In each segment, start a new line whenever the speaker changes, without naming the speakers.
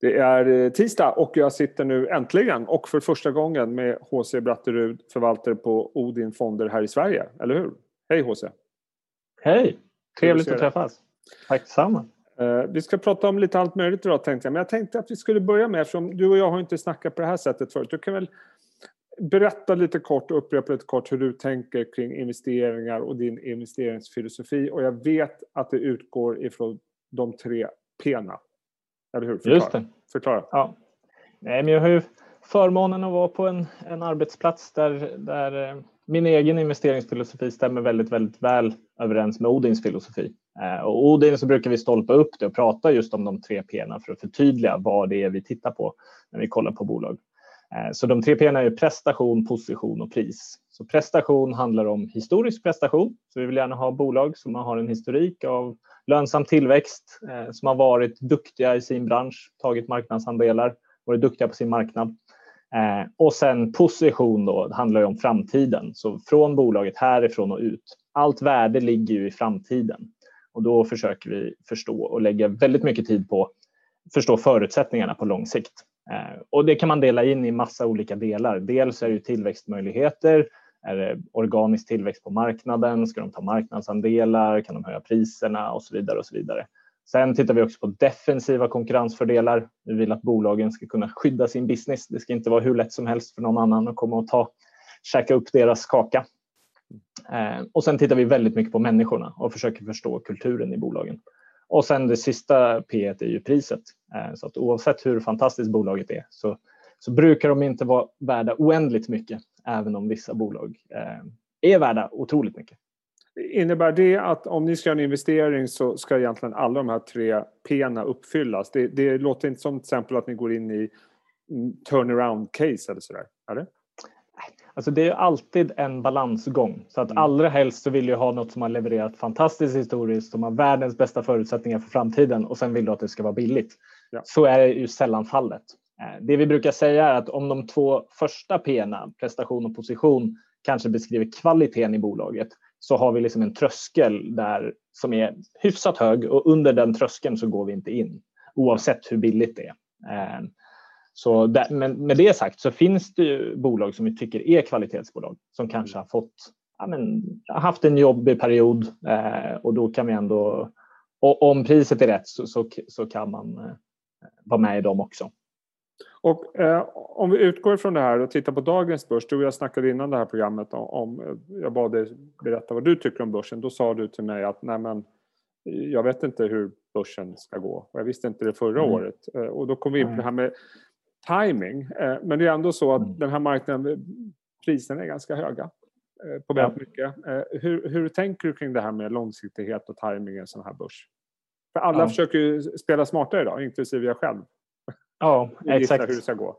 Det är eh, tisdag och jag sitter nu äntligen och för första gången med HC Bratterud, förvaltare på Odin Fonder här i Sverige. Eller hur? Hej HC!
Hej! Trevligt att träffas. Tack detsamma.
Uh, vi ska prata om lite allt möjligt idag tänkte jag. Men jag tänkte att vi skulle börja med, eftersom du och jag har inte snackat på det här sättet förut. Du kan väl berätta lite kort och upprepa lite kort hur du tänker kring investeringar och din investeringsfilosofi. Och jag vet att det utgår ifrån de tre P'na. Eller hur?
Förklara. Just det.
Förklara.
Ja. Nej, men jag har ju förmånen att vara på en, en arbetsplats där, där eh, min egen investeringsfilosofi stämmer väldigt, väldigt väl överens med Odins filosofi. Eh, och Odin så brukar vi stolpa upp det och prata just om de tre P för att förtydliga vad det är vi tittar på när vi kollar på bolag. Eh, så de tre P är prestation, position och pris. Så prestation handlar om historisk prestation. Så vi vill gärna ha bolag som har en historik av lönsam tillväxt, eh, som har varit duktiga i sin bransch, tagit marknadsandelar, varit duktiga på sin marknad. Eh, och sen position då, handlar om framtiden. Så från bolaget härifrån och ut. Allt värde ligger ju i framtiden och då försöker vi förstå och lägga väldigt mycket tid på att förstå förutsättningarna på lång sikt. Eh, och det kan man dela in i massa olika delar. Dels är det tillväxtmöjligheter. Är det organisk tillväxt på marknaden? Ska de ta marknadsandelar? Kan de höja priserna? Och så vidare. och så vidare. Sen tittar vi också på defensiva konkurrensfördelar. Vi vill att bolagen ska kunna skydda sin business. Det ska inte vara hur lätt som helst för någon annan att komma och ta, käka upp deras kaka. Eh, och sen tittar vi väldigt mycket på människorna och försöker förstå kulturen i bolagen. Och sen det sista P är ju priset. Eh, så att oavsett hur fantastiskt bolaget är så, så brukar de inte vara värda oändligt mycket, även om vissa bolag eh, är värda otroligt mycket.
Innebär det att om ni ska göra en investering så ska egentligen alla de här tre P uppfyllas? Det, det låter inte som till exempel att ni går in i turnaround case eller sådär? Är det?
Alltså det är alltid en balansgång. Så att mm. allra helst så vill du ha något som har levererat fantastiskt historiskt, som har världens bästa förutsättningar för framtiden och sen vill du att det ska vara billigt. Ja. Så är det ju sällan fallet. Eh, det vi brukar säga är att om de två första P, prestation och position, kanske beskriver kvaliteten i bolaget så har vi liksom en tröskel där som är hyfsat hög och under den tröskeln så går vi inte in oavsett hur billigt det är. Eh, så där, men med det sagt så finns det ju bolag som vi tycker är kvalitetsbolag som kanske har fått ja, men, haft en jobbig period eh, och då kan vi ändå, och om priset är rätt så, så, så kan man eh, vara med i dem också.
Och eh, om vi utgår från det här och tittar på dagens börs. Du och jag snackade innan det här programmet om, om jag bad dig berätta vad du tycker om börsen. Då sa du till mig att nej men, jag vet inte hur börsen ska gå. Och jag visste inte det förra mm. året. Eh, och då kom vi in på det här med timing. Eh, men det är ändå så att mm. den här marknaden, priserna är ganska höga eh, på väldigt mycket. Eh, hur, hur tänker du kring det här med långsiktighet och timing i en sån här börs? För alla ja. försöker ju spela smartare idag, inklusive jag själv.
Ja, exakt.
hur det ska gå.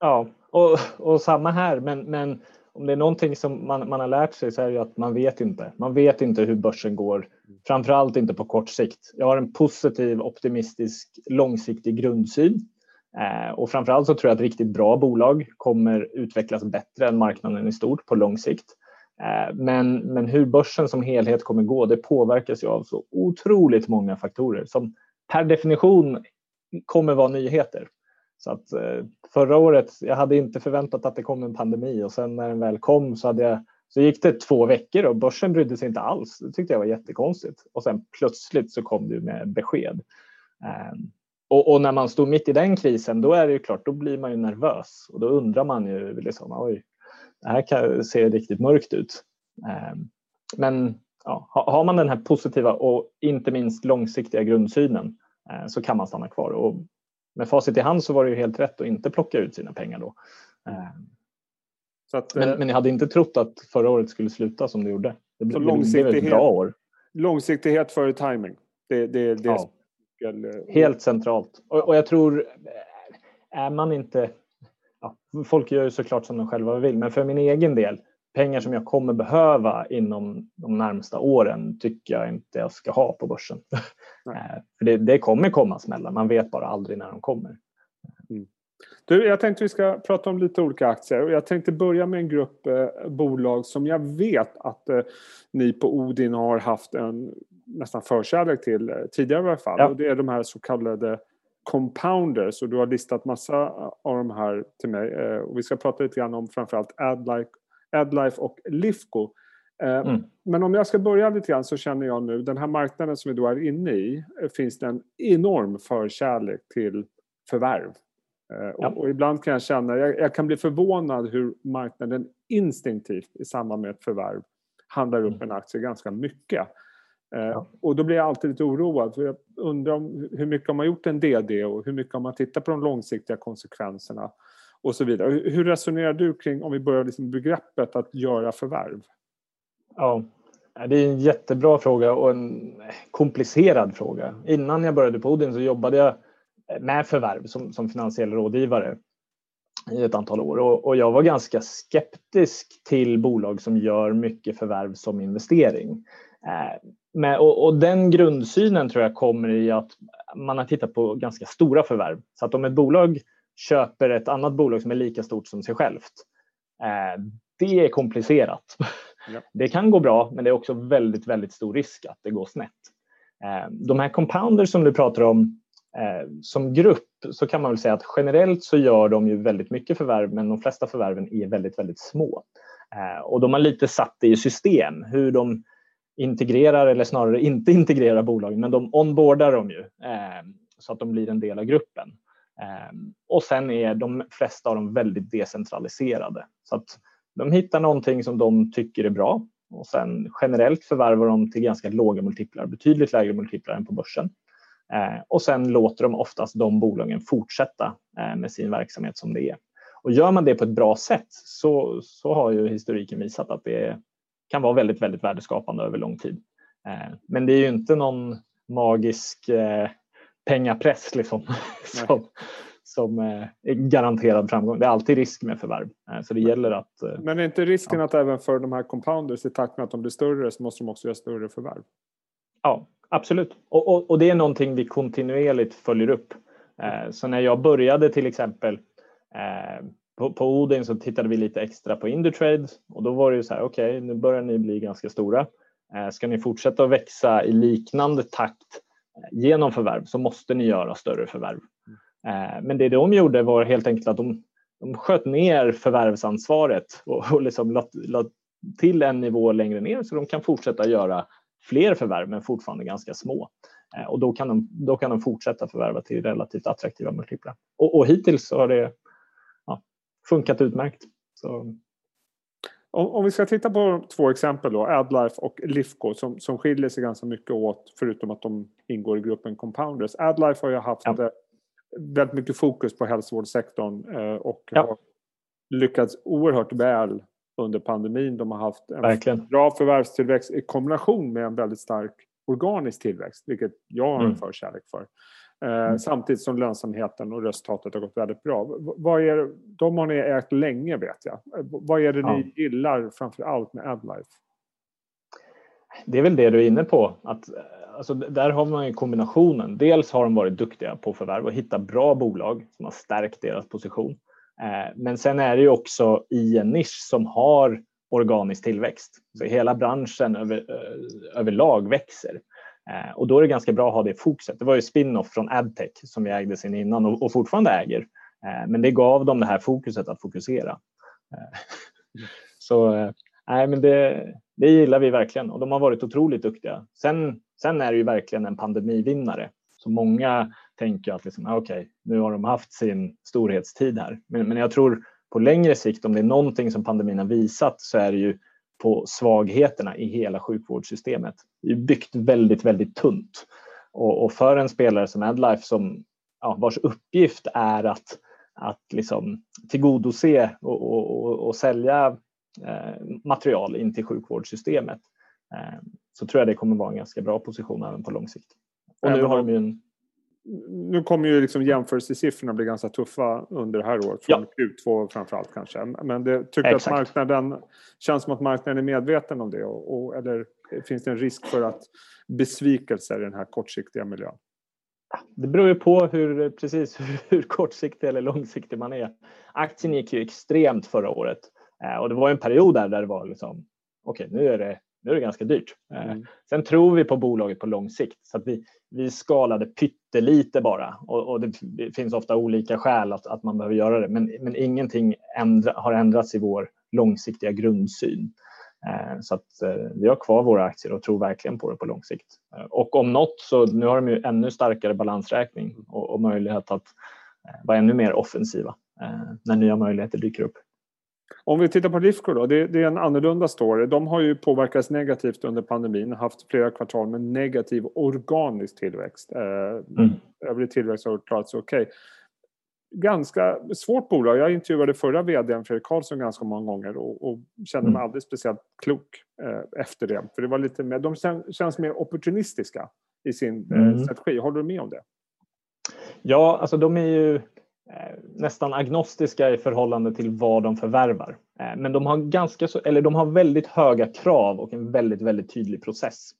Ja, och, och samma här. Men, men om det är någonting som man, man har lärt sig så är det att man vet inte. Man vet inte hur börsen går, framförallt inte på kort sikt. Jag har en positiv, optimistisk, långsiktig grundsyn Eh, och framförallt så tror jag att riktigt bra bolag kommer utvecklas bättre än marknaden i stort på lång sikt. Eh, men, men hur börsen som helhet kommer gå, det påverkas ju av så otroligt många faktorer som per definition kommer vara nyheter. Så att eh, förra året, jag hade inte förväntat att det kom en pandemi och sen när den väl kom så, hade jag, så gick det två veckor och börsen brydde sig inte alls. Det tyckte jag var jättekonstigt. Och sen plötsligt så kom det med besked. Ehm, och, och, när man stod mitt i den krisen, då är det ju klart, då blir man ju nervös och då undrar man ju liksom, oj, det här kan, ser riktigt mörkt ut. Ehm, men ja, har man den här positiva och inte minst långsiktiga grundsynen så kan man stanna kvar. Och med facit i hand så var det ju helt rätt att inte plocka ut sina pengar då. Eh, att, men, men jag hade inte trott att förra året skulle sluta som det gjorde. Det blev, det blev ett bra år.
Långsiktighet före timing. Det, det, det ja
nyckel. Helt centralt. Och, och jag tror, eh, är man inte... Ja, folk gör ju såklart som de själva vill, men för min egen del, pengar som jag kommer behöva inom de närmsta åren tycker jag inte jag ska ha på börsen. Eh, för det, det, kommer komma smällar, man vet bara aldrig när de kommer.
Mm. Du, jag tänkte vi ska prata om lite olika aktier. Jag tänkte börja med en grupp eh, bolag som jag vet att eh, ni på Odin har haft en nästan förkärlek till eh, tidigare i alla fall. Ja. Och det är de här så kallade compounders och du har listat massa av de här till mig. Eh, och vi ska prata lite grann om framförallt AdLife, AdLife och Lifco. Eh, mm. Men om jag ska börja lite grann så känner jag nu, den här marknaden som vi då är inne i, finns det en enorm förkärlek till förvärv. Ja. Och, och, ibland kan jag känna, jag, jag, kan bli förvånad hur marknaden instinktivt i samband med ett förvärv handlar upp mm. en aktie ganska mycket. Ja. Och då blir jag alltid lite oroad. För jag undrar om, hur mycket har man gjort en DD och hur mycket har man tittat på de långsiktiga konsekvenserna och så vidare. Hur resonerar du kring, om vi börjar liksom begreppet att göra förvärv?
Ja, det är en jättebra fråga och en komplicerad fråga. Innan jag började på Odin så jobbade jag med förvärv som, som finansiell rådgivare i ett antal år och, och, jag var ganska skeptisk till bolag som gör mycket förvärv som investering. Eh, med, och, och, den grundsynen tror jag kommer i att man har tittat på ganska stora förvärv. Så att om ett bolag köper ett annat bolag som är lika stort som sig självt, eh, det är komplicerat. Ja. Det kan gå bra, men det är också väldigt, väldigt stor risk att det går snett. Eh, de här compounders som du pratar om, eh, som grupp så kan man väl säga att generellt så gör de ju väldigt mycket förvärv, men de flesta förvärven är väldigt, väldigt små. Och de har lite satt det i system, hur de integrerar eller snarare inte integrerar bolagen, men de onboardar dem ju så att de blir en del av gruppen. Ehm, och sen är de flesta av dem väldigt decentraliserade så att de hittar någonting som de tycker är bra och sen generellt förvärvar de till ganska låga multiplar, betydligt lägre multiplar än på börsen. Ehm, och sen låter de oftast de bolagen fortsätta eh, med sin verksamhet som det är. Och gör man det på ett bra sätt så, så har ju historiken visat att det kan vara väldigt, väldigt värdeskapande över lång tid. Ehm, men det är ju inte någon magisk eh, pengapress liksom, som, som eh, är garanterad framgång. Det är alltid risk med förvärv. Så det gäller att...
Men är inte risken ja. att även för de här compounders i takt med att de blir större så måste de också göra större förvärv?
Ja, absolut. Och, och, och det är någonting vi kontinuerligt följer upp. Så när jag började till exempel på, på Odin så tittade vi lite extra på Indutrade och då var det ju så här, okej, okay, nu börjar ni bli ganska stora. Eh, ska ni fortsätta att växa i liknande takt eh, genom förvärv så måste ni göra större förvärv. Eh, men det de gjorde var helt enkelt att de, de sköt ner förvärvsansvaret och, och liksom lade till en nivå längre ner så de kan fortsätta göra fler förvärv men fortfarande ganska små. Eh, och då kan de, då kan de fortsätta förvärva till relativt attraktiva multiplar. Och, och hittills har det funkat utmärkt. Så.
Om, vi ska titta på två exempel då, AdLife och Lifco som, som skiljer sig ganska mycket åt förutom att de ingår i gruppen Compounders. AdLife har ju haft ja. väldigt mycket fokus på hälsovårdssektorn eh, och ja. har lyckats oerhört väl under pandemin. De har haft en Verkligen. bra förvärvstillväxt i kombination med en väldigt stark organisk tillväxt, vilket jag har en mm. förkärlek för. Eh, mm. Samtidigt som lönsamheten och resultatet har gått väldigt bra. Vad är, de har ni ägt länge vet jag. Vad är det ja. ni gillar framför allt med AdLife?
Det är väl det du är inne på. Att, eh, alltså, där har man ju kombinationen. Dels har de varit duktiga på förvärv och hitta bra bolag som har stärkt deras position. Eh, men sen är det ju också i en nisch som har organisk tillväxt. Så hela branschen över, överlag växer. Eh, och då är det ganska bra att ha det fokuset. Det var ju spin-off från Adtech som vi ägde sen innan och, och fortfarande äger. Eh, men det gav dem det här fokuset att fokusera. Eh, så eh, nej, men det, det gillar vi verkligen och de har varit otroligt duktiga. Sen, sen är det ju verkligen en pandemivinnare. Så många tänker att liksom, ah, okej, okay, nu har de haft sin storhetstid här. Men, men jag tror på längre sikt, om det är någonting som pandemin har visat så är det ju på svagheterna i hela sjukvårdssystemet. Det är byggt väldigt, väldigt tunt. Och, och för en spelare som Adlife som, ja, vars uppgift är att, att liksom tillgodose och, och, och sälja eh, material in till sjukvårdssystemet eh, så tror jag det kommer vara en ganska bra position även på lång sikt. Och nu har de ju en
nu kommer ju liksom jämförelsesiffrorna bli ganska tuffa under det här året. Från ja. Q2 framförallt kanske. Men det tycker Exakt. att marknaden känns som att marknaden är medveten om det. Och, och, eller finns det en risk för att besvikelser i den här kortsiktiga miljön?
Det beror ju på hur, precis hur kortsiktig eller långsiktig man är. Aktien gick ju extremt förra året. Eh, och det var en period där, där det var liksom okej, okay, nu är det Nu är det ganska dyrt. Mm. Sen tror vi på bolaget på lång sikt så att vi, vi skalade pyttelite bara och, och det, finns ofta olika skäl att, att man behöver göra det. Men, men ingenting ändra, har ändrats i vår långsiktiga grundsyn. Eh, så att eh, vi har kvar våra aktier och tror verkligen på det på lång sikt. Eh, och om något så nu har de ju ännu starkare balansräkning och, och möjlighet att vara ännu mer offensiva när nya möjligheter dyker upp.
Om vi tittar på Lifco då, det, det, är en annorlunda story. De har ju påverkats negativt under pandemin, haft flera kvartal med negativ organisk tillväxt. mm. Övrig tillväxt har klarat sig okej. Okay ganska svårt bolag. Jag intervjuade förra vdn Fredrik Karlsson ganska många gånger och, och kände mig mm. aldrig speciellt klok eh, efter det. För det var lite mer, de känns mer opportunistiska i sin eh, mm. strategi. Håller du med om det?
Ja, alltså de är ju eh, Eh, nästan agnostiska i förhållande till vad de förvärvar. Eh, men de har, ganska så, eller de har väldigt höga krav och en väldigt, väldigt tydlig process.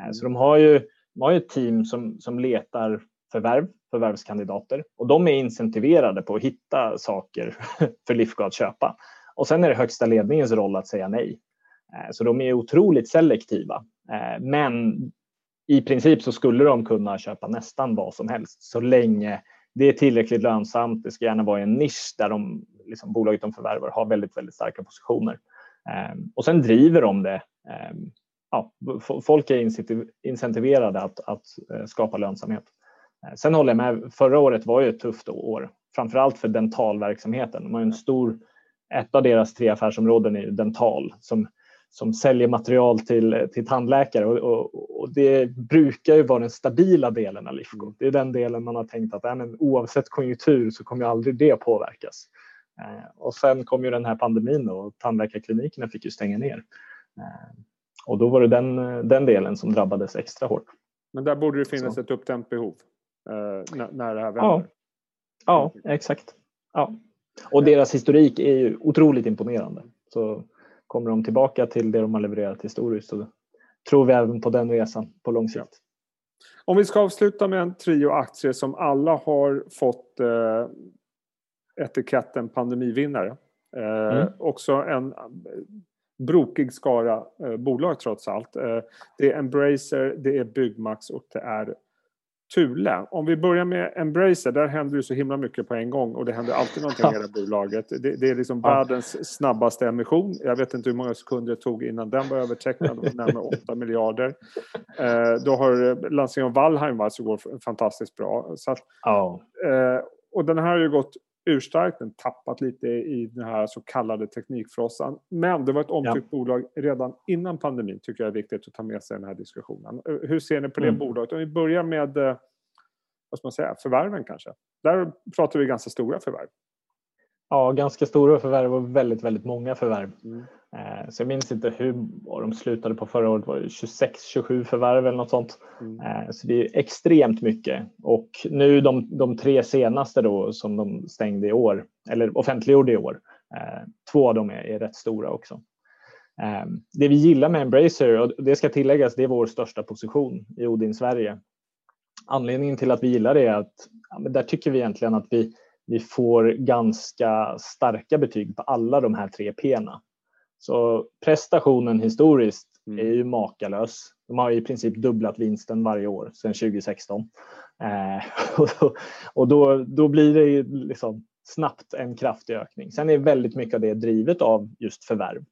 Eh, så de har ju, de har ju ett team som, som letar förvärv, förvärvskandidater och de är incentiverade på att hitta saker för Lifco att köpa. Och sen är det högsta ledningens roll att säga nej. Så de är otroligt selektiva. Men i princip så skulle de kunna köpa nästan vad som helst så länge det är tillräckligt lönsamt. Det ska gärna vara i en nisch där de, liksom, bolaget de förvärvar har väldigt, väldigt starka positioner. Eh, och sen driver de det. Ehm, ja, folk är incentiverade att, att eh, skapa lönsamhet. Eh, sen håller jag med, förra året var ju ett tufft år, framförallt för dentalverksamheten. De har en stor, ett av deras tre affärsområden är dental som, som säljer material till, till tandläkare och, och, och, det brukar ju vara den stabila delen av Lifco. Mm. Det är den delen man har tänkt att äh, men oavsett konjunktur så kommer aldrig det påverkas. Eh, och sen kom ju den här pandemin och tandläkarklinikerna fick ju stänga ner. Eh, och då var det den, den delen som drabbades extra hårt.
Men där borde det finnas så. ett uppdämt behov? eh, när, det här vänder.
Ja, ja exakt. Ja. Och deras historik är ju otroligt imponerande. Så kommer de tillbaka till det de har levererat historiskt så tror vi även på den resan på lång sikt.
Om vi ska avsluta med en trio aktier som alla har fått eh, etiketten pandemivinnare. Eh, mm. Också en eh, brokig skara eh, bolag trots allt. Eh, det är Embracer, det är Byggmax och det är Thule. Om vi börjar med Embracer, där händer det så himla mycket på en gång och det händer alltid någonting i det bolaget. Det, det, är liksom ja. världens snabbaste emission. Jag vet inte hur många sekunder det tog innan den var övertecknad, närmare 8 miljarder. Eh, då har lanseringen av Valheim alltså går fantastiskt bra. Så att, ja. eh, och den här har ju gått urstarkt, tappat lite i den här så kallade teknikfrossan. Men det var ett omtyckt ja. bolag redan innan pandemin, tycker jag är viktigt att ta med sig i den här diskussionen. Eh, hur ser ni på det mm. bolaget? Om vi börjar med eh, vad ska man säga, förvärven kanske. Där pratar vi ganska stora förvärv.
Ja, ganska stora förvärv och väldigt, väldigt många förvärv. Mm. Eh, så jag minns inte hur de slutade på förra året, var det 26-27 förvärv eller något sånt. Mm. Eh, så det är extremt mycket och nu de, de tre senaste då som de stängde i år eller offentliggjorde i år. Eh, två av dem är, är rätt stora också. Det vi gillar med Embracer, och det ska tilläggas, det är vår största position i Odin Sverige. Anledningen till att vi gillar det är att ja, där tycker vi egentligen att vi vi får ganska starka betyg på alla de här tre P'na. Så prestationen historiskt mm. är ju makalös. De har i princip dubblat vinsten varje år sedan 2016. Eh, och då, då blir det ju liksom snabbt en kraftig ökning. Sen är väldigt mycket av det drivet av just förvärv.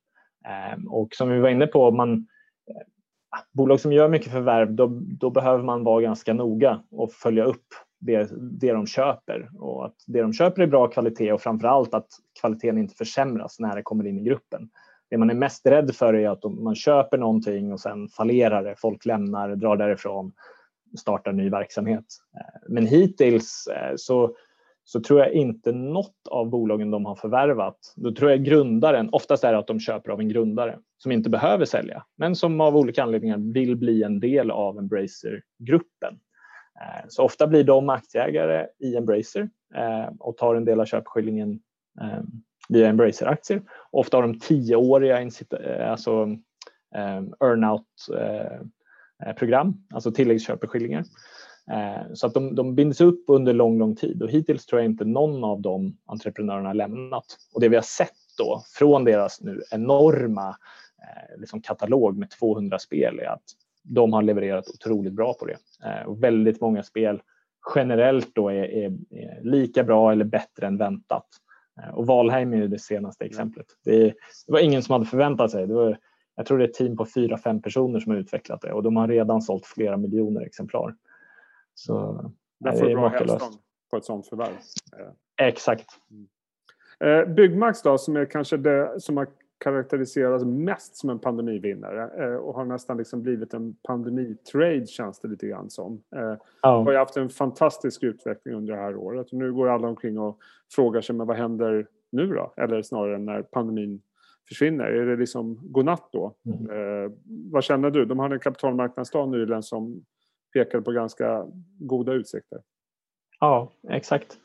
Eh, och som vi var inne på, man, eh, bolag som gör mycket förvärv, då, då behöver man vara ganska noga och följa upp det, det de köper och att det de köper är bra kvalitet och framför allt att kvaliteten inte försämras när det kommer in i gruppen. Det man är mest rädd för är att man köper någonting och sen fallerar det, folk lämnar, drar därifrån, startar ny verksamhet. Eh, men hittills eh, så, så tror jag inte något av bolagen de har förvärvat, då tror jag grundaren, oftast är det att de köper av en grundare som inte behöver sälja, men som av olika anledningar vill bli en del av Embracer-gruppen. Eh, så ofta blir de aktieägare i Embracer eh, och tar en del av köpeskillingen eh, via Embracer-aktier. Ofta har de tioåriga alltså, earnout-program, alltså tilläggsköpeskillingar. Så att de, de binds upp under lång, lång tid och hittills tror jag inte någon av de entreprenörerna lämnat. Och det vi har sett då från deras nu enorma liksom katalog med 200 spel är att de har levererat otroligt bra på det. Eh, och väldigt många spel generellt då är, är, är, lika bra eller bättre än väntat. Eh, och Valheim är det senaste exemplet. Det, det, var ingen som hade förväntat sig. Det var, jag tror det är ett team på fyra, fem personer som har utvecklat det och de har redan sålt flera miljoner exemplar. Så
det får bra hävstång på ett sånt förvärv.
Exakt.
Mm. Eh, Byggmax då, som är kanske det som har karaktäriseras mest som en pandemivinnare eh, och har nästan liksom blivit en pandemitrade känns det lite grann som. Oh. Har ju haft en fantastisk utveckling under det här året och nu går alla omkring och frågar sig men vad händer nu då? Eller snarare när pandemin försvinner. Är det liksom godnatt då? Mm. Eh, vad känner du? De hade en kapitalmarknadsdag nyligen som pekade på ganska goda utsikter.
Ja, exakt.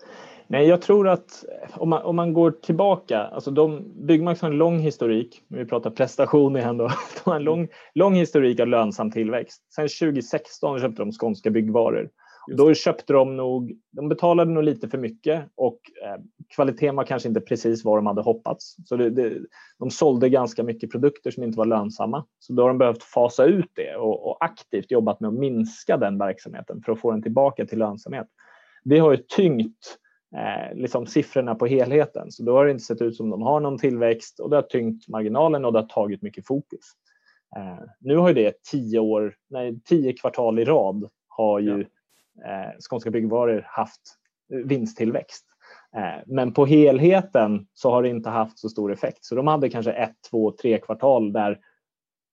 Nej, jag tror att om man, om man går tillbaka, alltså de, Byggmax har en lång historik, vi pratar prestation igen då, de har en lång, lång historik av lönsam tillväxt. Sen 2016 köpte de Skånska Byggvaror. Då köpte de nog, de betalade nog lite för mycket och eh, kvaliteten var kanske inte precis vad de hade hoppats. Så det, det, de sålde ganska mycket produkter som inte var lönsamma. Så då har de behövt fasa ut det och, och aktivt jobbat med att minska den verksamheten för att få den tillbaka till lönsamhet. Det har ju tyngt eh, liksom siffrorna på helheten. Så då har det inte sett ut som de har någon tillväxt och det har tyngt marginalen och det har tagit mycket fokus. Eh, nu har ju det tio, år, nej, tio kvartal i rad har ju eh, Skånska Byggvaror haft vinsttillväxt. Eh, men på helheten så har det inte haft så stor effekt. Så de hade kanske ett, två, tre kvartal där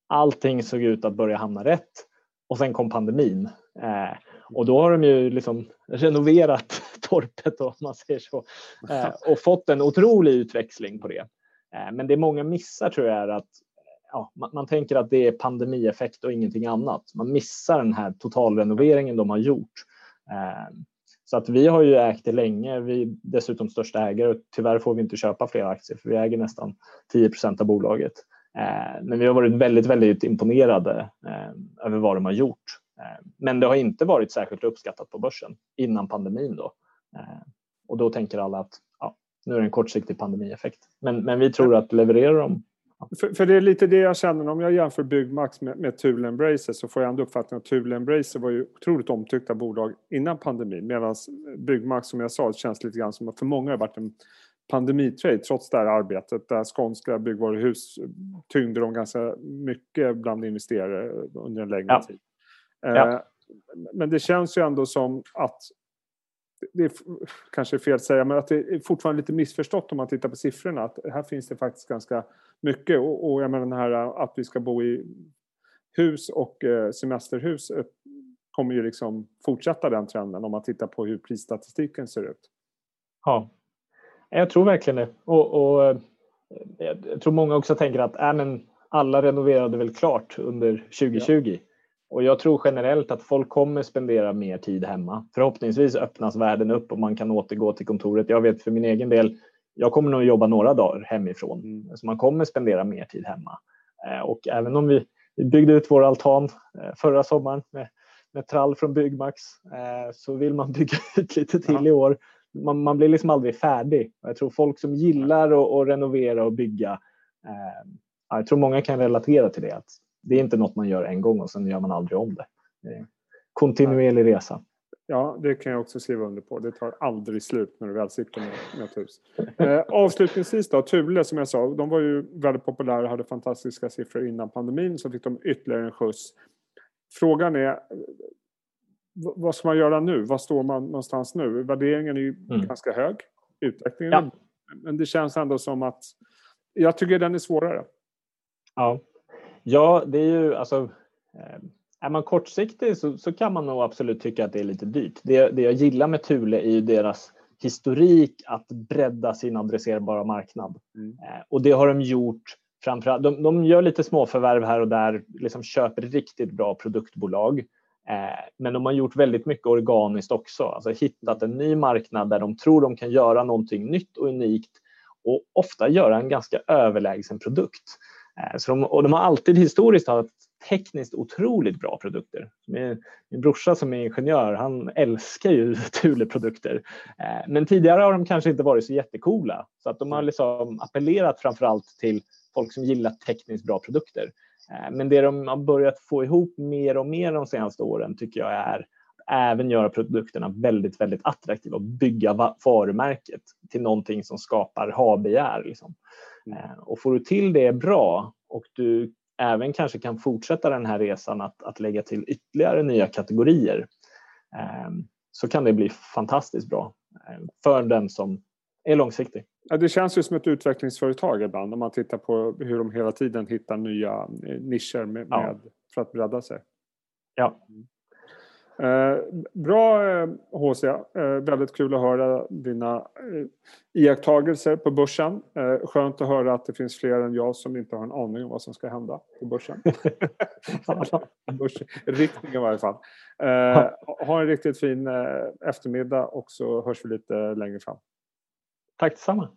allting såg ut att börja hamna rätt och sen kom pandemin. Eh, och då har de ju liksom renoverat torpet om man säger så eh, och fått en otrolig utväxling på det. Eh, men det många missar tror jag är att ja, man, man, tänker att det är pandemieffekt och ingenting annat. Man missar den här totalrenoveringen de har gjort. Eh, så att vi har ju ägt det länge. Vi är dessutom största ägare och tyvärr får vi inte köpa fler aktier för vi äger nästan 10% av bolaget. Eh, men vi har varit väldigt, väldigt imponerade eh, över vad de har gjort. Eh, men det har inte varit särskilt uppskattat på börsen innan pandemin. Då. Eh, och då tänker alla att ja, nu är det en kortsiktig pandemieffekt. Men, men vi tror att levererar de
för, för, det är lite det jag känner om jag jämför Byggmax med, med Thule Embracer så får jag ändå uppfattningen att Thule Embracer var ju otroligt omtyckta bolag innan pandemin medan Byggmax som jag sa känns lite grann som att för många har varit en pandemitrade trots det här arbetet där skånska byggvaruhus tyngde de ganska mycket bland investerare under en längre ja. tid. Ja. Eh, men det känns ju ändå som att det är kanske fel att säga, men att det är fortfarande lite missförstått om man tittar på siffrorna. Att här finns det faktiskt ganska mycket. Och, och jag menar den här att vi ska bo i hus och eh, semesterhus eh, kommer ju liksom fortsätta den trenden om man tittar på hur prisstatistiken ser ut.
Ja, jag tror verkligen det. Och, och eh, jag tror många också tänker att äh, men alla renoverade väl klart under 2020. Ja. Och jag tror generellt att folk kommer spendera mer tid hemma. Förhoppningsvis öppnas världen upp och man kan återgå till kontoret. Jag vet för min egen del, jag kommer nog jobba några dagar hemifrån. Mm. Så man kommer spendera mer tid hemma. Eh, och även om vi, vi byggde ut vår altan eh, förra sommaren med, med trall från Byggmax eh, så vill man bygga ut lite till ja. i år. Man, man, blir liksom aldrig färdig. Jag tror folk som gillar att renovera och bygga, jag tror många kan relatera till det. Det är inte något man gör en gång och sen gör man aldrig om det. det kontinuerlig resa.
Ja, det kan jag också skriva under på. Det tar aldrig slut när du väl sitter med, med ett hus. Eh, avslutningsvis då, Thule som jag sa, de var ju väldigt populära och hade fantastiska siffror innan pandemin. Så fick de ytterligare en skjuts. Frågan är, vad ska man göra nu? Var står man någonstans nu? Värderingen är ju mm. ganska hög, utvecklingen. Ja. Men det känns ändå som att, jag tycker den är svårare.
Ja, Ja, det är ju alltså. Eh, är man kortsiktig så, så, kan man nog absolut tycka att det är lite dyrt. Det, det jag gillar med Thule är ju deras historik att bredda sin adresserbara marknad. Mm. Eh, och det har de gjort framförallt. De, de gör lite småförvärv här och där, liksom köper riktigt bra produktbolag. Eh, men de har gjort väldigt mycket organiskt också, alltså hittat en ny marknad där de tror de kan göra någonting nytt och unikt och ofta göra en ganska överlägsen produkt. Eh, så de, och de har alltid historiskt haft tekniskt otroligt bra produkter. Min, min brorsa som är ingenjör, han älskar ju Thule-produkter. Eh, men tidigare har de kanske inte varit så jättekola. Så att de har liksom appellerat framförallt till folk som gillar tekniskt bra produkter. Eh, men det de har börjat få ihop mer och mer de senaste åren tycker jag är att även göra produkterna väldigt, väldigt attraktiva och bygga varumärket till någonting som skapar ha-begär. Liksom. Mm. Eh, och får du till det bra och du även kanske kan fortsätta den här resan att, att lägga till ytterligare nya kategorier eh, så kan det bli fantastiskt bra för den som är långsiktig.
Ja, det känns ju som ett utvecklingsföretag ibland om man tittar på hur de hela tiden hittar nya nischer med, ja. med för att bredda sig.
Ja.
Mm. Eh, bra HC, eh, väldigt kul att höra dina eh, iakttagelser på börsen. Eh, skönt att höra att det finns fler än jag som inte har en aning om vad som ska hända på börsen. Börsriktning i varje fall. Eh, ha en riktigt fin eh, eftermiddag och så hörs vi lite längre fram.
Tack detsamma.